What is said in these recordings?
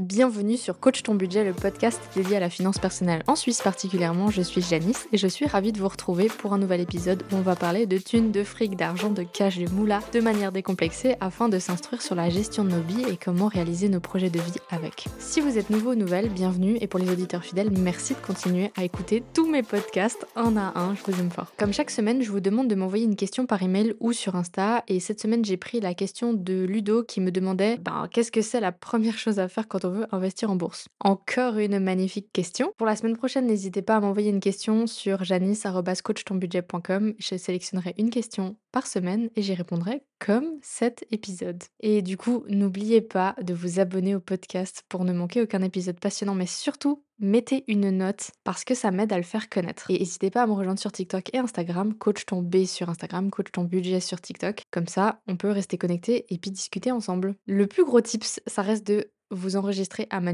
Bienvenue sur Coach ton budget, le podcast dédié à la finance personnelle en Suisse particulièrement. Je suis Janice et je suis ravie de vous retrouver pour un nouvel épisode où on va parler de thunes, de fric, d'argent, de cash, de moula de manière décomplexée afin de s'instruire sur la gestion de nos billes et comment réaliser nos projets de vie avec. Si vous êtes nouveau ou nouvelle, bienvenue et pour les auditeurs fidèles, merci de continuer à écouter tous mes podcasts un à un, je vous aime fort. Comme chaque semaine, je vous demande de m'envoyer une question par email ou sur Insta et cette semaine j'ai pris la question de Ludo qui me demandait ben, qu'est-ce que c'est la première chose à faire quand on investir en bourse Encore une magnifique question. Pour la semaine prochaine, n'hésitez pas à m'envoyer une question sur janice.coachtonbudget.com. Je sélectionnerai une question par semaine et j'y répondrai comme cet épisode. Et du coup, n'oubliez pas de vous abonner au podcast pour ne manquer aucun épisode passionnant, mais surtout, mettez une note parce que ça m'aide à le faire connaître. Et n'hésitez pas à me rejoindre sur TikTok et Instagram, coach ton B sur Instagram, coach ton budget sur TikTok. Comme ça, on peut rester connecté et puis discuter ensemble. Le plus gros tips, ça reste de vous enregistrer à ma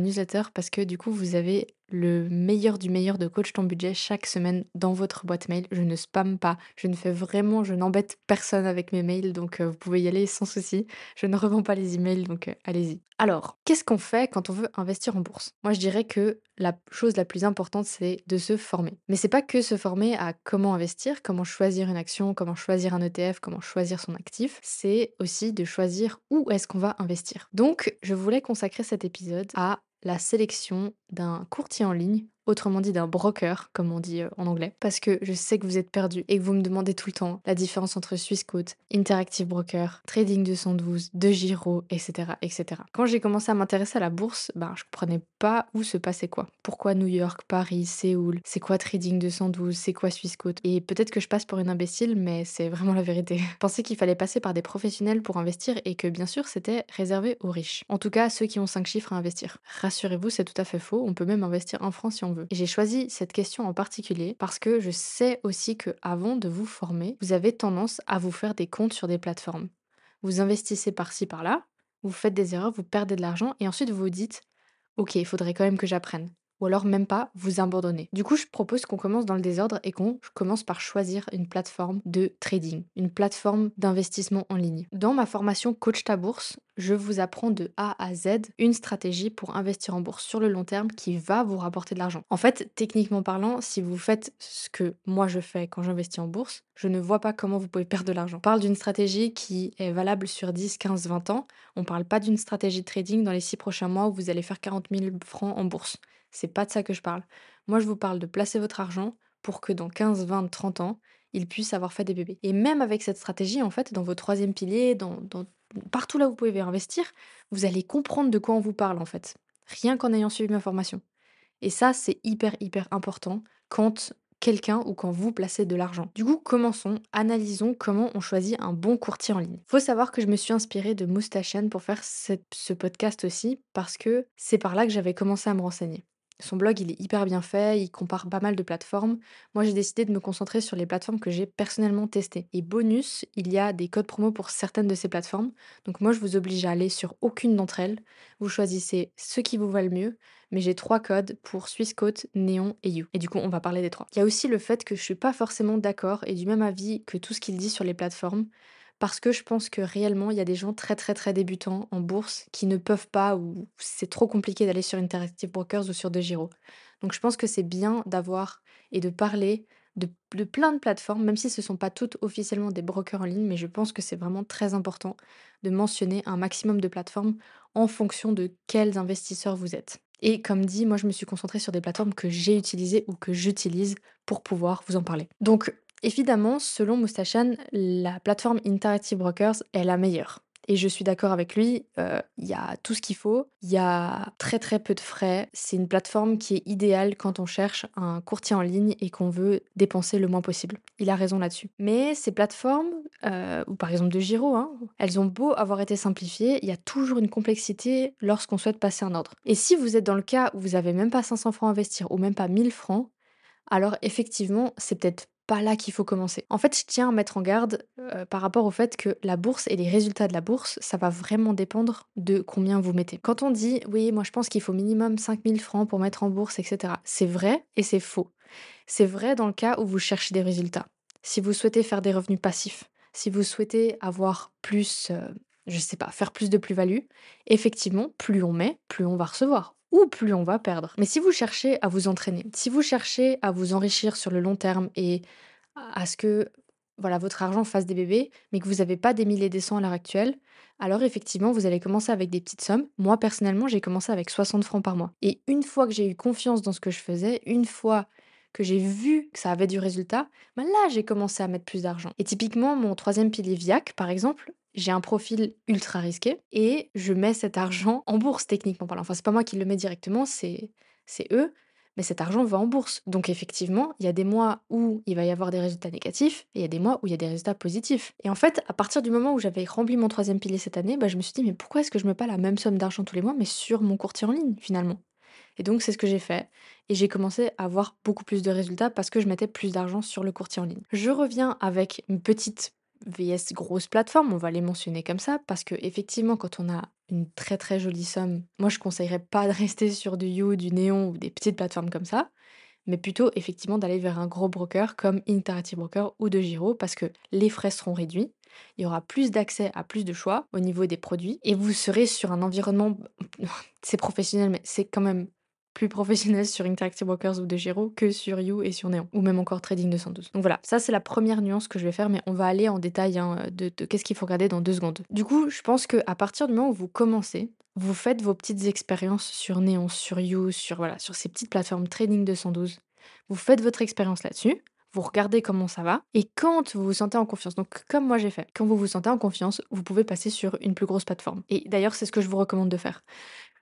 parce que du coup, vous avez le meilleur du meilleur de coach ton budget chaque semaine dans votre boîte mail. Je ne spamme pas, je ne fais vraiment, je n'embête personne avec mes mails, donc euh, vous pouvez y aller sans souci. Je ne revends pas les emails, donc euh, allez-y. Alors, qu'est-ce qu'on fait quand on veut investir en bourse? Moi, je dirais que la chose la plus importante, c'est de se former. Mais c'est pas que se former à comment investir, comment choisir une action, comment choisir un ETF, comment choisir son actif. C'est aussi de choisir où est-ce qu'on va investir. Donc, je voulais consacrer cet épisode à la sélection d'un courtier en ligne autrement dit d'un broker, comme on dit euh, en anglais, parce que je sais que vous êtes perdu et que vous me demandez tout le temps la différence entre Swissquote, Interactive Broker, Trading 212, De Giro, etc. etc. Quand j'ai commencé à m'intéresser à la bourse, ben, je comprenais pas où se passait quoi. Pourquoi New York, Paris, Séoul, c'est quoi Trading 212, c'est quoi Swissquote Et peut-être que je passe pour une imbécile, mais c'est vraiment la vérité. Pensais qu'il fallait passer par des professionnels pour investir et que bien sûr c'était réservé aux riches. En tout cas, ceux qui ont 5 chiffres à investir. Rassurez-vous, c'est tout à fait faux, on peut même investir en France si on j'ai choisi cette question en particulier parce que je sais aussi que avant de vous former, vous avez tendance à vous faire des comptes sur des plateformes. Vous investissez par-ci par-là, vous faites des erreurs, vous perdez de l'argent et ensuite vous vous dites OK, il faudrait quand même que j'apprenne ou alors même pas vous abandonner. Du coup, je propose qu'on commence dans le désordre et qu'on commence par choisir une plateforme de trading, une plateforme d'investissement en ligne. Dans ma formation Coach ta bourse, je vous apprends de A à Z une stratégie pour investir en bourse sur le long terme qui va vous rapporter de l'argent. En fait, techniquement parlant, si vous faites ce que moi je fais quand j'investis en bourse, je ne vois pas comment vous pouvez perdre de l'argent. On parle d'une stratégie qui est valable sur 10, 15, 20 ans. On ne parle pas d'une stratégie de trading dans les 6 prochains mois où vous allez faire 40 000 francs en bourse. C'est pas de ça que je parle. Moi, je vous parle de placer votre argent pour que dans 15, 20, 30 ans, il puisse avoir fait des bébés. Et même avec cette stratégie, en fait, dans vos troisième pilier, dans, partout là où vous pouvez investir, vous allez comprendre de quoi on vous parle, en fait. Rien qu'en ayant suivi ma formation. Et ça, c'est hyper, hyper important quand quelqu'un ou quand vous placez de l'argent. Du coup, commençons, analysons comment on choisit un bon courtier en ligne. Faut savoir que je me suis inspirée de Moustachian pour faire ce podcast aussi parce que c'est par là que j'avais commencé à me renseigner. Son blog, il est hyper bien fait, il compare pas mal de plateformes. Moi, j'ai décidé de me concentrer sur les plateformes que j'ai personnellement testées. Et bonus, il y a des codes promo pour certaines de ces plateformes. Donc moi, je vous oblige à aller sur aucune d'entre elles. Vous choisissez ce qui vous va le mieux. Mais j'ai trois codes pour Swissquote, Neon et You. Et du coup, on va parler des trois. Il y a aussi le fait que je suis pas forcément d'accord et du même avis que tout ce qu'il dit sur les plateformes parce que je pense que réellement, il y a des gens très très très débutants en bourse qui ne peuvent pas ou c'est trop compliqué d'aller sur Interactive Brokers ou sur De Giro. Donc je pense que c'est bien d'avoir et de parler de, plein de plateformes, même si ce ne sont pas toutes officiellement des brokers en ligne, mais je pense que c'est vraiment très important de mentionner un maximum de plateformes en fonction de quels investisseurs vous êtes. Et comme dit, moi je me suis concentrée sur des plateformes que j'ai utilisées ou que j'utilise pour pouvoir vous en parler. Donc Évidemment, selon Moustachan, la plateforme Interactive Brokers est la meilleure. Et je suis d'accord avec lui, euh, il y a tout ce qu'il faut, il y a très très peu de frais, c'est une plateforme qui est idéale quand on cherche un courtier en ligne et qu'on veut dépenser le moins possible. Il a raison là-dessus. Mais ces plateformes, euh, ou par exemple de Giro, hein, elles ont beau avoir été simplifiées, il y a toujours une complexité lorsqu'on souhaite passer un ordre. Et si vous êtes dans le cas où vous n'avez même pas 500 francs à investir ou même pas 1000 francs, alors effectivement, c'est peut-être pas là qu'il faut commencer. En fait, je tiens à mettre en garde euh, par rapport au fait que la bourse et les résultats de la bourse, ça va vraiment dépendre de combien vous mettez. Quand on dit oui, moi je pense qu'il faut minimum 5000 francs pour mettre en bourse, etc., c'est vrai et c'est faux. C'est vrai dans le cas où vous cherchez des résultats. Si vous souhaitez faire des revenus passifs, si vous souhaitez avoir plus, euh, je sais pas, faire plus de plus-value, effectivement, plus on met, plus on va recevoir plus on va perdre. Mais si vous cherchez à vous entraîner, si vous cherchez à vous enrichir sur le long terme et à ce que voilà, votre argent fasse des bébés, mais que vous n'avez pas des milliers des cents à l'heure actuelle, alors effectivement, vous allez commencer avec des petites sommes. Moi, personnellement, j'ai commencé avec 60 francs par mois. Et une fois que j'ai eu confiance dans ce que je faisais, une fois que j'ai vu que ça avait du résultat, ben là, j'ai commencé à mettre plus d'argent. Et typiquement, mon troisième pilier VIAC, par exemple, j'ai un profil ultra risqué et je mets cet argent en bourse techniquement parlant. Enfin, c'est pas moi qui le mets directement, c'est eux, mais cet argent va en bourse. Donc effectivement, il y a des mois où il va y avoir des résultats négatifs et il y a des mois où il y a des résultats positifs. Et en fait, à partir du moment où j'avais rempli mon troisième pilier cette année, bah, je me suis dit mais pourquoi est-ce que je mets pas la même somme d'argent tous les mois mais sur mon courtier en ligne finalement? Et donc c'est ce que j'ai fait et j'ai commencé à avoir beaucoup plus de résultats parce que je mettais plus d'argent sur le courtier en ligne. Je reviens avec une petite VS grosse plateforme, on va les mentionner comme ça, parce que effectivement, quand on a une très très jolie somme, moi je conseillerais pas de rester sur du You, du Néon ou des petites plateformes comme ça, mais plutôt effectivement d'aller vers un gros broker comme Interactive Broker ou de Giro, parce que les frais seront réduits, il y aura plus d'accès à plus de choix au niveau des produits, et vous serez sur un environnement, c'est professionnel, mais c'est quand même plus professionnel sur Interactive Brokers ou de Giro que sur You et sur Neon, ou même encore Trading 212. Donc voilà, ça c'est la première nuance que je vais faire, mais on va aller en détail hein, de, qu'est-ce qu'il faut regarder dans deux secondes. Du coup, je pense qu'à partir du moment où vous commencez, vous faites vos petites expériences sur Neon, sur You, sur, voilà, sur ces petites plateformes Trading 212, vous faites votre expérience là-dessus, vous regardez comment ça va, et quand vous vous sentez en confiance, donc comme moi j'ai fait, quand vous vous sentez en confiance, vous pouvez passer sur une plus grosse plateforme. Et d'ailleurs, c'est ce que je vous recommande de faire.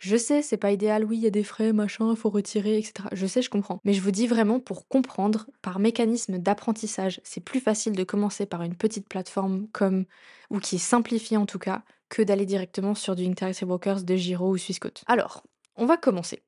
Je sais, c'est pas idéal, oui, il y a des frais, machin, faut retirer, etc. Je sais, je comprends. Mais je vous dis vraiment pour comprendre, par mécanisme d'apprentissage, c'est plus facile de commencer par une petite plateforme comme, ou qui est simplifiée en tout cas, que d'aller directement sur du Interactive Brokers de Giro ou Swissquote. Alors, on va commencer.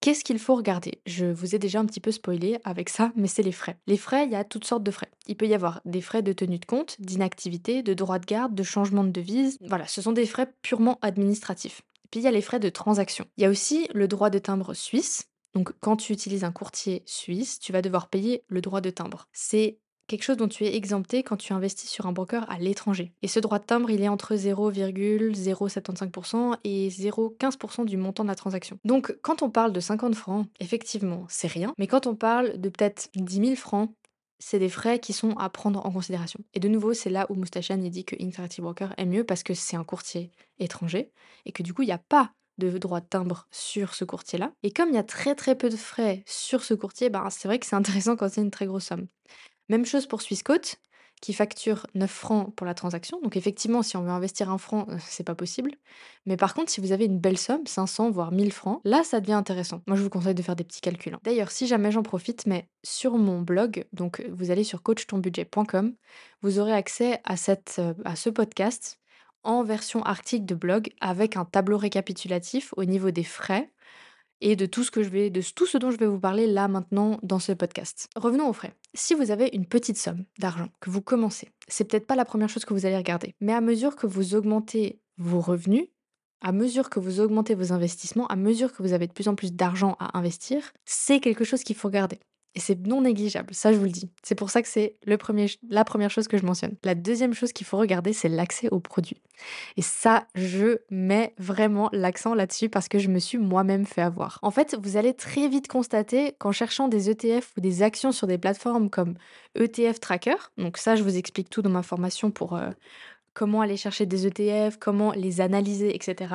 Qu'est-ce qu'il faut regarder? Je vous ai déjà un petit peu spoilé avec ça, mais c'est les frais. Les frais, il y a toutes sortes de frais. Il peut y avoir des frais de tenue de compte, d'inactivité, de droit de garde, de changement de devise. Voilà, ce sont des frais purement administratifs. Puis il y a les frais de transaction. Il y a aussi le droit de timbre suisse. Donc quand tu utilises un courtier suisse, tu vas devoir payer le droit de timbre. C'est quelque chose dont tu es exempté quand tu investis sur un broker à l'étranger. Et ce droit de timbre, il est entre 0,075% et 0,15% du montant de la transaction. Donc quand on parle de 50 francs, effectivement, c'est rien. Mais quand on parle de peut-être 10 000 francs, c'est des frais qui sont à prendre en considération. Et de nouveau, c'est là où Moustachan dit que Interactive Broker est mieux parce que c'est un courtier étranger et que du coup, il n'y a pas de droit de timbre sur ce courtier-là. Et comme il y a très très peu de frais sur ce courtier, bah, c'est vrai que c'est intéressant quand c'est une très grosse somme. Même chose pour Swissquote, qui facture 9 francs pour la transaction. Donc effectivement, si on veut investir un franc, euh, c'est pas possible. Mais par contre, si vous avez une belle somme, 500 voire 1000 francs, là, ça devient intéressant. Moi, je vous conseille de faire des petits calculs. Hein. D'ailleurs, si jamais j'en profite, mais sur mon blog, donc vous allez sur coachtonbudget.com, vous aurez accès à, euh, à ce podcast en version article de blog avec un tableau récapitulatif au niveau des frais et de tout ce que je vais, de tout ce dont je vais vous parler là maintenant dans ce podcast. Revenons aux frais. Si vous avez une petite somme d'argent que vous commencez, c'est peut-être pas la première chose que vous allez regarder, mais à mesure que vous augmentez vos revenus, à mesure que vous augmentez vos investissements, à mesure que vous avez de plus en plus d'argent à investir, c'est quelque chose qu'il faut regarder. Et c'est non négligeable, ça je vous le dis. C'est pour ça que c'est le premier, la première chose que je mentionne. La deuxième chose qu'il faut regarder, c'est l'accès aux produits. Et ça, je mets vraiment l'accent là-dessus parce que je me suis moi-même fait avoir. En fait, vous allez très vite constater qu'en cherchant des ETF ou des actions sur des plateformes comme ETF Tracker, donc ça je vous explique tout dans ma formation pour euh, comment aller chercher des ETF, comment les analyser, etc.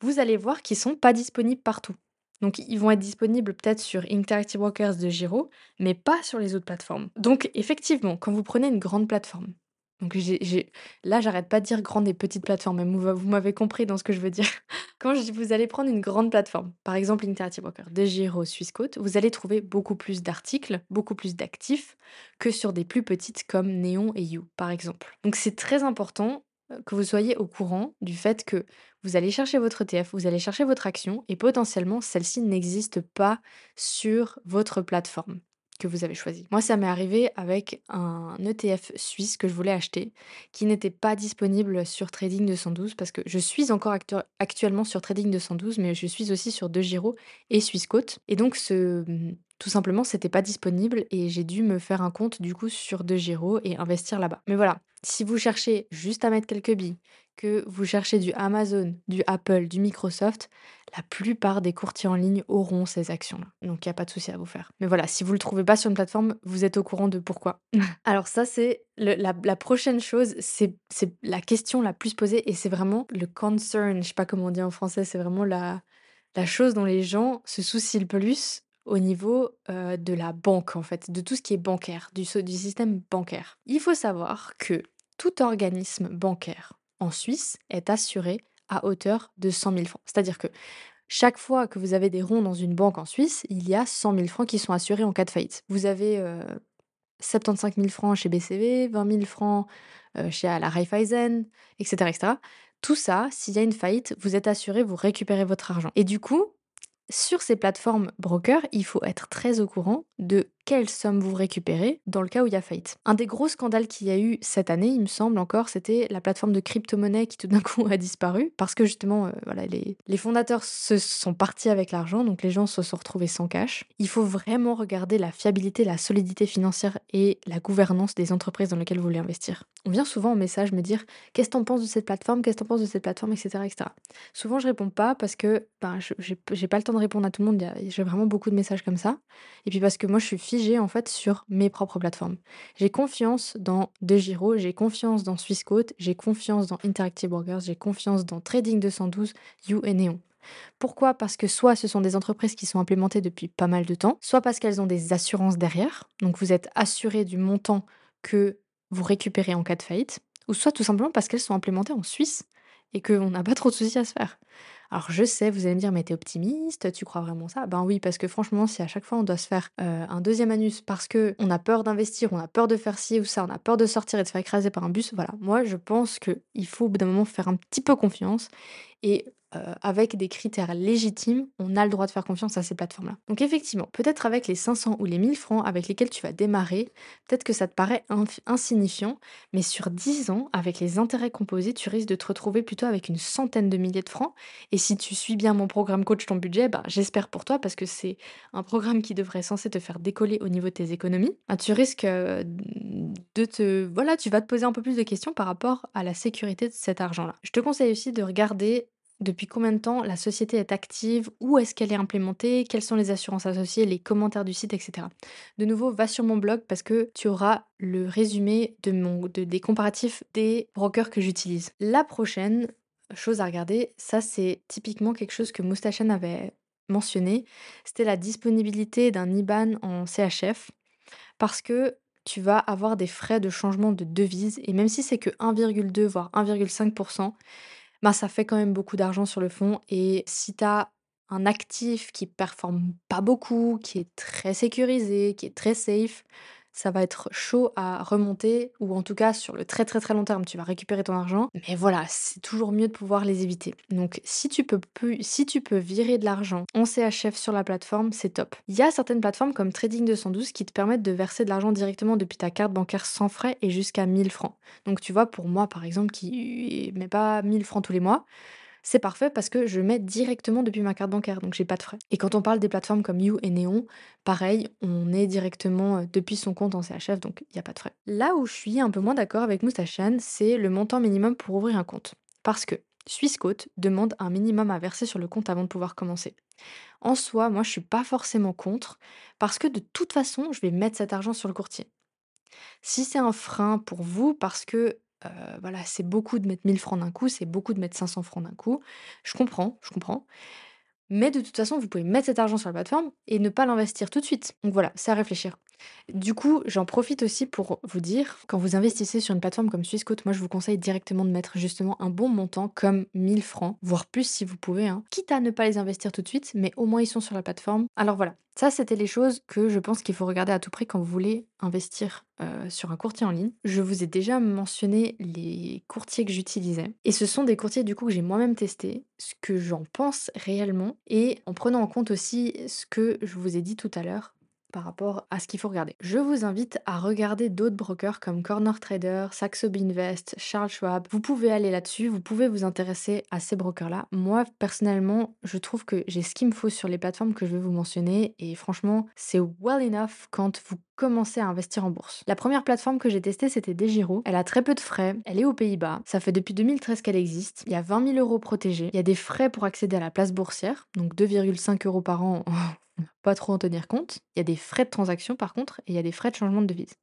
Vous allez voir qu'ils sont pas disponibles partout. Donc ils vont être disponibles peut-être sur Interactive Brokers de Giro, mais pas sur les autres plateformes. Donc effectivement, quand vous prenez une grande plateforme, là j'arrête pas de dire grande et petite plateforme, mais vous, m'avez compris dans ce que je veux dire. Quand je, vous allez prendre une grande plateforme, par exemple Interactive Brokers de Giro, Swissquote, vous allez trouver beaucoup plus d'articles, beaucoup plus d'actifs que sur des plus petites comme Neon et You, par exemple. Donc c'est très important que vous soyez au courant du fait que vous allez chercher votre ETF, vous allez chercher votre action et potentiellement celle-ci n'existe pas sur votre plateforme que vous avez choisie. Moi, ça m'est arrivé avec un ETF suisse que je voulais acheter qui n'était pas disponible sur Trading 212 parce que je suis encore actuellement sur Trading 212 mais je suis aussi sur DeGiro et Swissquote et donc ce tout simplement, c'était pas disponible et j'ai dû me faire un compte du coup sur DeGiro et investir là-bas. Mais voilà, Si vous cherchez juste à mettre quelques billes, que vous cherchez du Amazon, du Apple, du Microsoft, la plupart des courtiers en ligne auront ces actions-là. Donc il n'y a pas de souci à vous faire. Mais voilà, si vous ne le trouvez pas sur une plateforme, vous êtes au courant de pourquoi. Alors ça, c'est la, prochaine chose, c'est la question la plus posée et c'est vraiment le concern, je sais pas comment on dit en français, c'est vraiment la, la chose dont les gens se soucient le plus au niveau de la banque, en fait, de tout ce qui est bancaire, du, du système bancaire. Il faut savoir que tout organisme bancaire en Suisse est assuré à hauteur de 100 000 francs. C'est-à-dire que chaque fois que vous avez des ronds dans une banque en Suisse, il y a 100 000 francs qui sont assurés en cas de faillite. Vous avez 75 000 francs chez BCV, 20 000 francs chez la Raiffeisen, etc., etc. Tout ça, s'il y a une faillite, vous êtes assuré, vous récupérez votre argent. Et du coup, sur ces plateformes brokers, il faut être très au courant de quelle somme vous récupérez dans le cas où il y a faillite. Un des gros scandales qu'il y a eu cette année, il me semble encore, c'était la plateforme de crypto-monnaie qui tout d'un coup a disparu parce que justement, euh, voilà, les, les, fondateurs se sont partis avec l'argent, donc les gens se sont retrouvés sans cash. Il faut vraiment regarder la fiabilité, la solidité financière et la gouvernance des entreprises dans lesquelles vous voulez investir. On vient souvent en message me dire qu'est-ce que t'en penses de cette plateforme, qu'est-ce que t'en penses de cette plateforme, etc., etc. Souvent, je réponds pas parce que ben, j'ai pas le temps de répondre à tout le monde. J'ai vraiment beaucoup de messages comme ça. Et puis parce que moi, je suis en fait sur mes propres plateformes. J'ai confiance dans DeGiro, j'ai confiance dans Swissquote, j'ai confiance dans Interactive Brokers, j'ai confiance dans Trading 212, You et Neon. Pourquoi? Parce que soit ce sont des entreprises qui sont implémentées depuis pas mal de temps, soit parce qu'elles ont des assurances derrière, donc vous êtes assuré du montant que vous récupérez en cas de faillite, ou soit tout simplement parce qu'elles sont implémentées en Suisse et qu'on n'a pas trop de soucis à se faire. Alors je sais, vous allez me dire, mais t'es optimiste, tu crois vraiment ça? Ben oui, parce que franchement, si à chaque fois on doit se faire euh, un deuxième anus parce que on a peur d'investir, on a peur de faire ci ou ça, on a peur de sortir et de se faire écraser par un bus, voilà. Moi, je pense qu'il faut au bout d'un moment faire un petit peu confiance et euh, avec des critères légitimes, on a le droit de faire confiance à ces plateformes-là. Donc effectivement, peut-être avec les 500 ou les 1000 francs avec lesquels tu vas démarrer, peut-être que ça te paraît insignifiant, mais sur 10 ans, avec les intérêts composés, tu risques de te retrouver plutôt avec une centaine de milliers de francs. Et si tu suis bien mon programme Coach ton budget, bah, j'espère pour toi, parce que c'est un programme qui devrait censé te faire décoller au niveau de tes économies, bah, tu risques euh, de te... Voilà, tu vas te poser un peu plus de questions par rapport à la sécurité de cet argent-là. Je te conseille aussi de regarder depuis combien de temps la société est active, où est-ce qu'elle est implémentée, quelles sont les assurances associées, les commentaires du site, etc. De nouveau, va sur mon blog parce que tu auras le résumé de mon, des comparatifs des brokers que j'utilise. La prochaine chose à regarder, ça c'est typiquement quelque chose que Moustachen avait mentionné, c'était la disponibilité d'un IBAN en CHF parce que tu vas avoir des frais de changement de devise et même si c'est que 1,2 voire 1,5%, bah, ça fait quand même beaucoup d'argent sur le fond. Et si tu un actif qui performe pas beaucoup, qui est très sécurisé, qui est très safe, ça va être chaud à remonter, ou en tout cas sur le très très très long terme, tu vas récupérer ton argent. Mais voilà, c'est toujours mieux de pouvoir les éviter. Donc si tu peux, si tu peux virer de l'argent en CHF sur la plateforme, c'est top. Il y a certaines plateformes comme Trading 212 qui te permettent de verser de l'argent directement depuis ta carte bancaire sans frais et jusqu'à 1000 francs. Donc tu vois, pour moi par exemple, qui met pas 1000 francs tous les mois, c'est parfait parce que je mets directement depuis ma carte bancaire, donc j'ai pas de frais. Et quand on parle des plateformes comme You et Neon, pareil, on est directement euh, depuis son compte en CHF, donc il n'y a pas de frais. Là où je suis un peu moins d'accord avec Moustachan, c'est le montant minimum pour ouvrir un compte. Parce que Swissquote demande un minimum à verser sur le compte avant de pouvoir commencer. En soi, moi je suis pas forcément contre, parce que de toute façon, je vais mettre cet argent sur le courtier. Si c'est un frein pour vous parce que voilà, c'est beaucoup de mettre 1000 francs d'un coup, c'est beaucoup de mettre 500 francs d'un coup. Je comprends, je comprends. Mais de toute façon, vous pouvez mettre cet argent sur la plateforme et ne pas l'investir tout de suite. Donc voilà, c'est à réfléchir. Du coup, j'en profite aussi pour vous dire, quand vous investissez sur une plateforme comme Swissquote, moi je vous conseille directement de mettre justement un bon montant comme 1000 francs, voire plus si vous pouvez, hein. quitte à ne pas les investir tout de suite, mais au moins ils sont sur la plateforme. Alors voilà, ça, c'était les choses que je pense qu'il faut regarder à tout prix quand vous voulez investir euh, sur un courtier en ligne. Je vous ai déjà mentionné les courtiers que j'utilisais. Et ce sont des courtiers du coup que j'ai moi-même testé, ce que j'en pense réellement, et en prenant en compte aussi ce que je vous ai dit tout à l'heure, par rapport à ce qu'il faut regarder. Je vous invite à regarder d'autres brokers comme Corner Trader, Saxo Binvest, Charles Schwab. Vous pouvez aller là-dessus, vous pouvez vous intéresser à ces brokers-là. Moi, personnellement, je trouve que j'ai ce qu'il me faut sur les plateformes que je vais vous mentionner et franchement, c'est well enough quand vous commencez à investir en bourse. La première plateforme que j'ai testée, c'était Degiro. Elle a très peu de frais, elle est aux Pays-Bas, ça fait depuis 2013 qu'elle existe, il y a 20 000 euros protégés, il y a des frais pour accéder à la place boursière, donc 2,5 euros par an pas trop en tenir compte. Il y a des frais de transaction par contre et il y a des frais de changement de devise.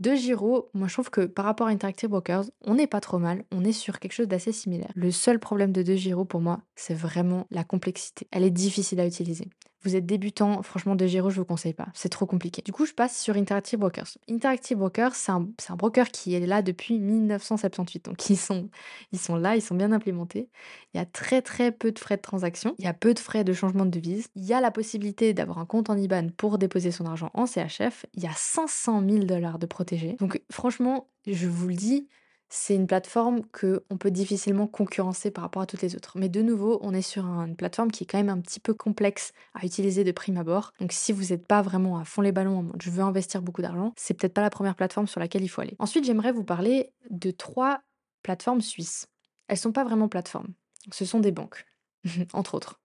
De Giro, moi je trouve que par rapport à Interactive Brokers, on n'est pas trop mal, on est sur quelque chose d'assez similaire. Le seul problème de De Giro pour moi, c'est vraiment la complexité. Elle est difficile à utiliser. Vous êtes débutant, franchement, De Giro, je vous conseille pas. C'est trop compliqué. Du coup, je passe sur Interactive Brokers. Interactive Brokers, c'est un, broker qui est là depuis 1978. Donc, ils sont, ils sont là, ils sont bien implémentés. Il y a très, très peu de frais de transaction. Il y a peu de frais de changement de devise. Il y a la possibilité d'avoir un compte en IBAN pour déposer son argent en CHF. Il y a 500 000 dollars de protégés. Donc, franchement, je vous le dis, c'est une plateforme que on peut difficilement concurrencer par rapport à toutes les autres. Mais de nouveau, on est sur une plateforme qui est quand même un petit peu complexe à utiliser de prime abord. Donc si vous n'êtes pas vraiment à fond les ballons en mode je veux investir beaucoup d'argent, c'est peut-être pas la première plateforme sur laquelle il faut aller. Ensuite, j'aimerais vous parler de trois plateformes suisses. Elles sont pas vraiment plateformes. Ce sont des banques, entre autres.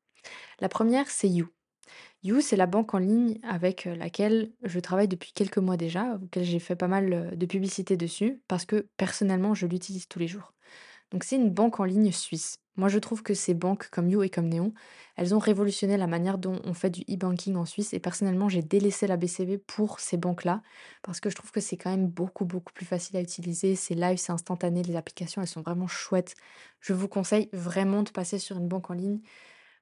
La première, c'est You. You, c'est la banque en ligne avec laquelle je travaille depuis quelques mois déjà, auquel j'ai fait pas mal de publicité dessus, parce que personnellement, je l'utilise tous les jours. Donc c'est une banque en ligne suisse. Moi, je trouve que ces banques comme You et comme Neon, elles ont révolutionné la manière dont on fait du e-banking en Suisse. Et personnellement, j'ai délaissé la BCV pour ces banques-là, parce que je trouve que c'est quand même beaucoup, beaucoup plus facile à utiliser. C'est live, c'est instantané, les applications, elles sont vraiment chouettes. Je vous conseille vraiment de passer sur une banque en ligne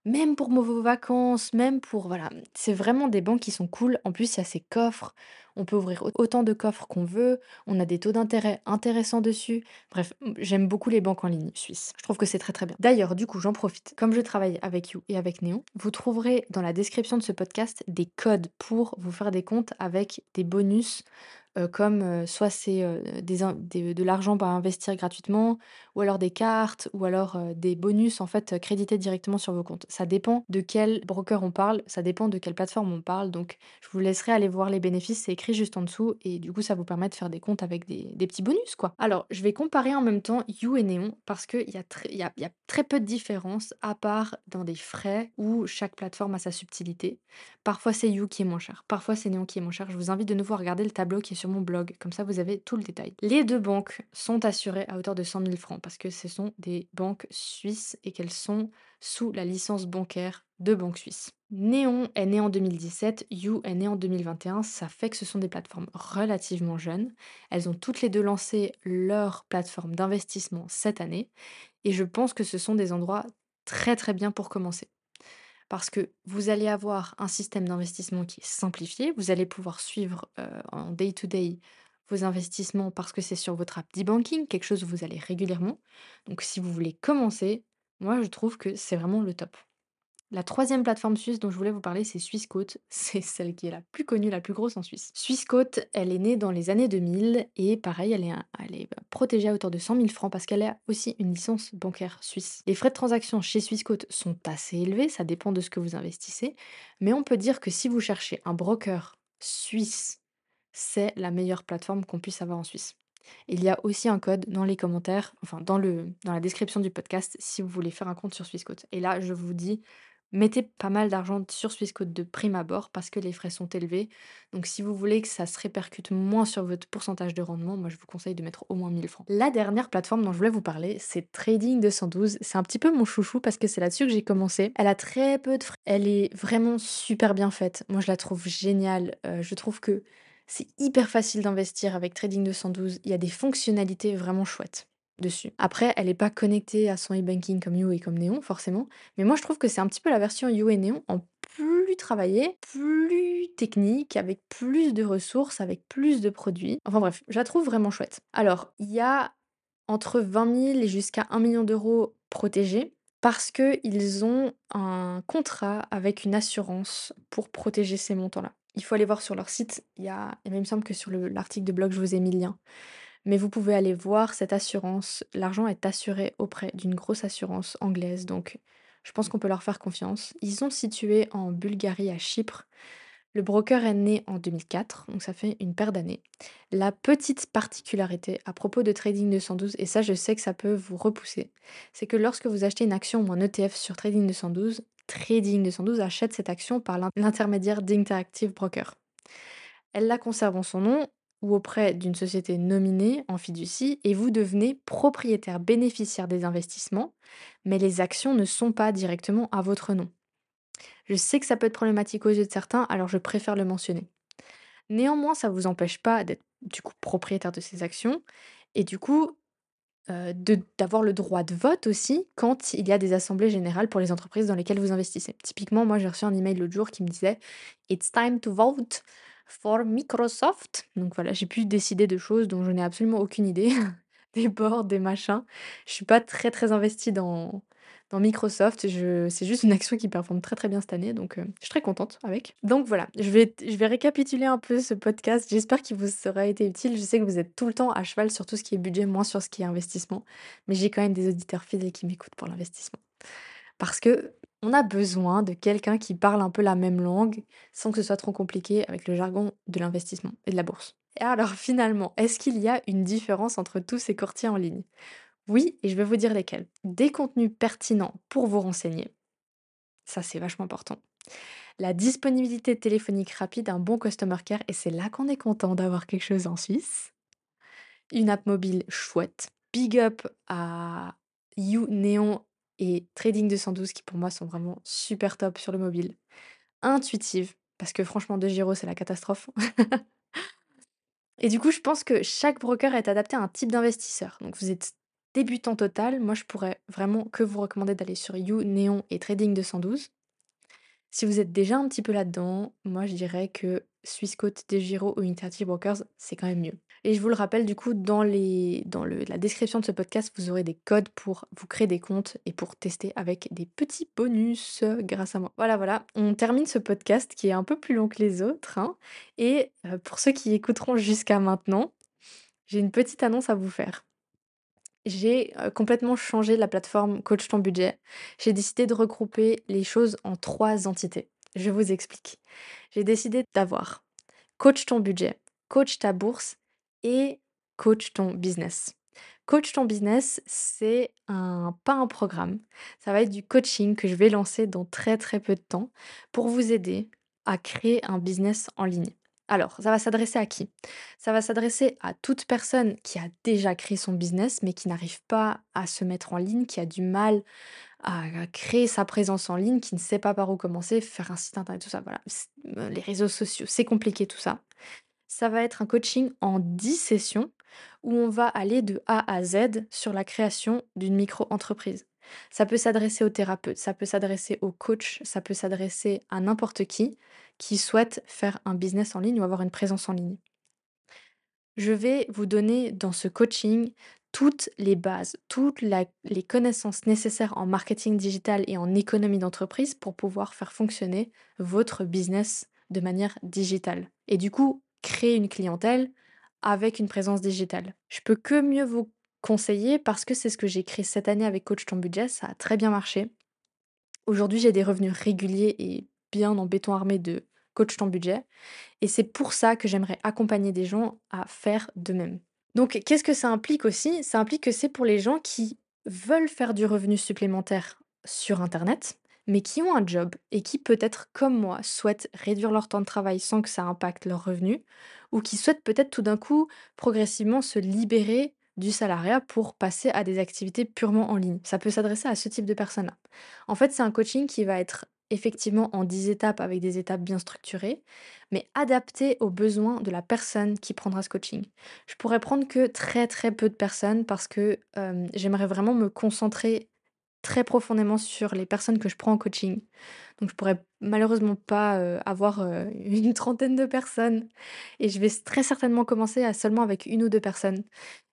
même pour vos vacances, même pour voilà, c'est vraiment des banques qui sont cool. En plus, il y a ces coffres, on peut ouvrir autant de coffres qu'on veut, on a des taux d'intérêt intéressants dessus. Bref, j'aime beaucoup les banques en ligne suisses. Je trouve que c'est très très bien. D'ailleurs, du coup, j'en profite. Comme je travaille avec You et avec Néon, vous trouverez dans la description de ce podcast des codes pour vous faire des comptes avec des bonus comme soit c'est des de l'argent à investir gratuitement, ou alors des cartes, ou alors des bonus en fait crédités directement sur vos comptes. Ça dépend de quel broker on parle, ça dépend de quelle plateforme on parle. Donc je vous laisserai aller voir les bénéfices, c'est écrit juste en dessous, et du coup ça vous permet de faire des comptes avec des, petits bonus quoi. Alors je vais comparer en même temps You et Neon parce qu'il y, a y, a, y a très peu de différence à part dans des frais où chaque plateforme a sa subtilité. Parfois c'est You qui est moins cher, parfois c'est Neon qui est moins cher. Je vous invite de nouveau à regarder le tableau qui est mon blog, comme ça vous avez tout le détail. Les deux banques sont assurées à hauteur de 100 000 francs parce que ce sont des banques suisses et qu'elles sont sous la licence bancaire de Banque Suisse. Néon est né en 2017, You est né en 2021, ça fait que ce sont des plateformes relativement jeunes. Elles ont toutes les deux lancé leur plateforme d'investissement cette année et je pense que ce sont des endroits très très bien pour commencer parce que vous allez avoir un système d'investissement qui est simplifié, vous allez pouvoir suivre en day-to-day vos investissements parce que c'est sur votre app d'e-banking, quelque chose où vous allez régulièrement. Donc si vous voulez commencer, moi je trouve que c'est vraiment le top. La troisième plateforme suisse dont je voulais vous parler, c'est Swissquote. C'est celle qui est la plus connue, la plus grosse en Suisse. Swissquote, elle est née dans les années 2000 et pareil, elle est, protégée à hauteur de 100 000 francs parce qu'elle a aussi une licence bancaire suisse. Les frais de transaction chez Swissquote sont assez élevés, ça dépend de ce que vous investissez, mais on peut dire que si vous cherchez un broker suisse, c'est la meilleure plateforme qu'on puisse avoir en Suisse. Il y a aussi un code dans les commentaires, enfin dans la description du podcast si vous voulez faire un compte sur Swissquote. Et là, je vous dis, Mettez pas mal d'argent sur Swissquote de prime abord parce que les frais sont élevés. Donc si vous voulez que ça se répercute moins sur votre pourcentage de rendement, moi je vous conseille de mettre au moins 1000 francs. La dernière plateforme dont je voulais vous parler, c'est Trading 212. C'est un petit peu mon chouchou parce que c'est là-dessus que j'ai commencé. Elle a très peu de frais. Elle est vraiment super bien faite. Moi je la trouve géniale. Euh, je trouve que c'est hyper facile d'investir avec Trading 212. Il y a des fonctionnalités vraiment chouettes Après, elle n'est pas connectée à son e-banking comme You et comme Néon, forcément. Mais moi, je trouve que c'est un petit peu la version You et Néon en plus travaillée, plus technique, avec plus de ressources, avec plus de produits. Enfin bref, je la trouve vraiment chouette. Alors, il y a entre 20 000 et jusqu'à 1 million d'euros protégés parce qu'ils ont un contrat avec une assurance pour protéger ces montants-là. Il faut aller voir sur leur site, il y a, même il me semble que sur l'article de blog, je vous ai mis le lien mais vous pouvez aller voir cette assurance. L'argent est assuré auprès d'une grosse assurance anglaise, donc je pense qu'on peut leur faire confiance. Ils sont situés en Bulgarie, à Chypre. Le broker est né en 2004, donc ça fait une paire d'années. La petite particularité à propos de Trading 212, et ça je sais que ça peut vous repousser, c'est que lorsque vous achetez une action ou un ETF sur Trading 212, Trading 212 achète cette action par l'intermédiaire d'Interactive Broker. Elle la conserve en son nom ou auprès d'une société nominée en fiducie et vous devenez propriétaire bénéficiaire des investissements, mais les actions ne sont pas directement à votre nom. Je sais que ça peut être problématique aux yeux de certains, alors je préfère le mentionner. Néanmoins, ça ne vous empêche pas d'être du coup propriétaire de ces actions et du coup euh, d'avoir le droit de vote aussi quand il y a des assemblées générales pour les entreprises dans lesquelles vous investissez. Typiquement, moi j'ai reçu un email l'autre jour qui me disait It's time to vote for Microsoft. Donc voilà, j'ai pu décider de choses dont je n'ai absolument aucune idée. des boards, des machins. Je suis pas très très investie dans, dans Microsoft. Je, c'est juste une action qui performe très très bien cette année, donc euh, je suis très contente avec. Donc voilà, je vais, je vais récapituler un peu ce podcast. J'espère qu'il vous sera été utile. Je sais que vous êtes tout le temps à cheval sur tout ce qui est budget, moins sur ce qui est investissement, mais j'ai quand même des auditeurs fidèles qui m'écoutent pour l'investissement. Parce que on a besoin de quelqu'un qui parle un peu la même langue sans que ce soit trop compliqué avec le jargon de l'investissement et de la bourse. Et alors finalement, est-ce qu'il y a une différence entre tous ces courtiers en ligne? Oui, et je vais vous dire lesquels. Des contenus pertinents pour vous renseigner. Ça, c'est vachement important. La disponibilité téléphonique rapide, un bon customer care, et c'est là qu'on est content d'avoir quelque chose en Suisse. Une app mobile chouette. Big up à You, Neon et Trading 212 qui pour moi sont vraiment super top sur le mobile. Intuitive, parce que franchement, de Giro, c'est la catastrophe. et du coup, je pense que chaque broker est adapté à un type d'investisseur. Donc vous êtes débutant total, moi je pourrais vraiment que vous recommander d'aller sur You, Neon et Trading 212. Si vous êtes déjà un petit peu là-dedans, moi je dirais que Swissquote, Desgiro ou Interactive Brokers, c'est quand même mieux. Et je vous le rappelle, du coup, dans, la description de ce podcast, vous aurez des codes pour vous créer des comptes et pour tester avec des petits bonus grâce à moi. Voilà, voilà, on termine ce podcast qui est un peu plus long que les autres. Hein. et euh, pour ceux qui écouteront jusqu'à maintenant, j'ai une petite annonce à vous faire j'ai complètement changé la plateforme Coach ton budget. J'ai décidé de regrouper les choses en trois entités. Je vous explique. J'ai décidé d'avoir Coach ton budget, Coach ta bourse et Coach ton business. Coach ton business, c'est un pas un programme. Ça va être du coaching que je vais lancer dans très très peu de temps pour vous aider à créer un business en ligne. Alors, ça va s'adresser à qui? Ça va s'adresser à toute personne qui a déjà créé son business, mais qui n'arrive pas à se mettre en ligne, qui a du mal à créer sa présence en ligne, qui ne sait pas par où commencer, faire un site internet, tout ça. Voilà, euh, les réseaux sociaux, c'est compliqué tout ça. Ça va être un coaching en 10 sessions où on va aller de A à Z sur la création d'une micro-entreprise. Ça peut s'adresser aux thérapeutes, ça peut s'adresser aux coachs, ça peut s'adresser à n'importe qui qui souhaite faire un business en ligne ou avoir une présence en ligne. Je vais vous donner dans ce coaching toutes les bases, toutes les connaissances nécessaires en marketing digital et en économie d'entreprise pour pouvoir faire fonctionner votre business de manière digitale. Et du coup, créer une clientèle avec une présence digitale. Je peux que mieux vous conseiller parce que c'est ce que j'ai créé cette année avec Coach Ton Budget, ça a très bien marché. Aujourd'hui, j'ai des revenus réguliers et bien en béton armé de coach ton budget. Et c'est pour ça que j'aimerais accompagner des gens à faire de même. Donc, qu'est-ce que ça implique aussi? Ça implique que c'est pour les gens qui veulent faire du revenu supplémentaire sur Internet, mais qui ont un job et qui peut-être, comme moi, souhaitent réduire leur temps de travail sans que ça impacte leurs revenus, ou qui souhaitent peut-être tout d'un coup progressivement se libérer du salariat pour passer à des activités purement en ligne. Ça peut s'adresser à ce type de personnes-là. En fait, c'est un coaching qui va être effectivement en 10 étapes avec des étapes bien structurées, mais adaptées aux besoins de la personne qui prendra ce coaching. Je pourrais prendre que très très peu de personnes parce que j'aimerais vraiment me concentrer très profondément sur les personnes que je prends en coaching. Donc je pourrais malheureusement pas avoir une trentaine de personnes et je vais très certainement commencer à seulement avec une ou deux personnes.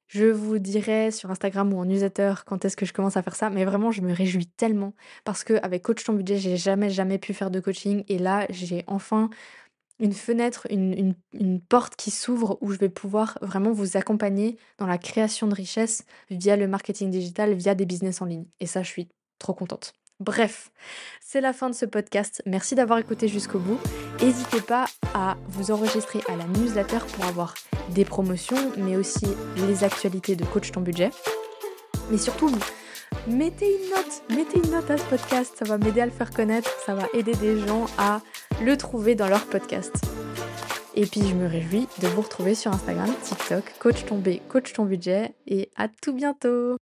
Je vous dirai sur Instagram ou en newsletter quand est-ce que je commence à faire ça, mais vraiment je me réjouis tellement parce que avec Coach ton budget, j'ai jamais jamais pu faire de coaching et là j'ai enfin une fenêtre, une, porte qui s'ouvre où je vais pouvoir vraiment vous accompagner dans la création de richesse via le marketing digital, via des business en ligne. Et ça, je suis trop contente. Bref, c'est la fin de ce podcast. Merci d'avoir écouté jusqu'au bout. N'hésitez pas à vous enregistrer à la newsletter pour avoir des promotions, mais aussi les actualités de Coach ton budget. Mais surtout, mettez une note, mettez une note à ce podcast, ça va m'aider à le faire connaître, ça va aider des gens à le trouver dans leur podcast. Et puis je me réjouis de vous retrouver sur Instagram, TikTok, Coach ton Coach ton budget et à tout bientôt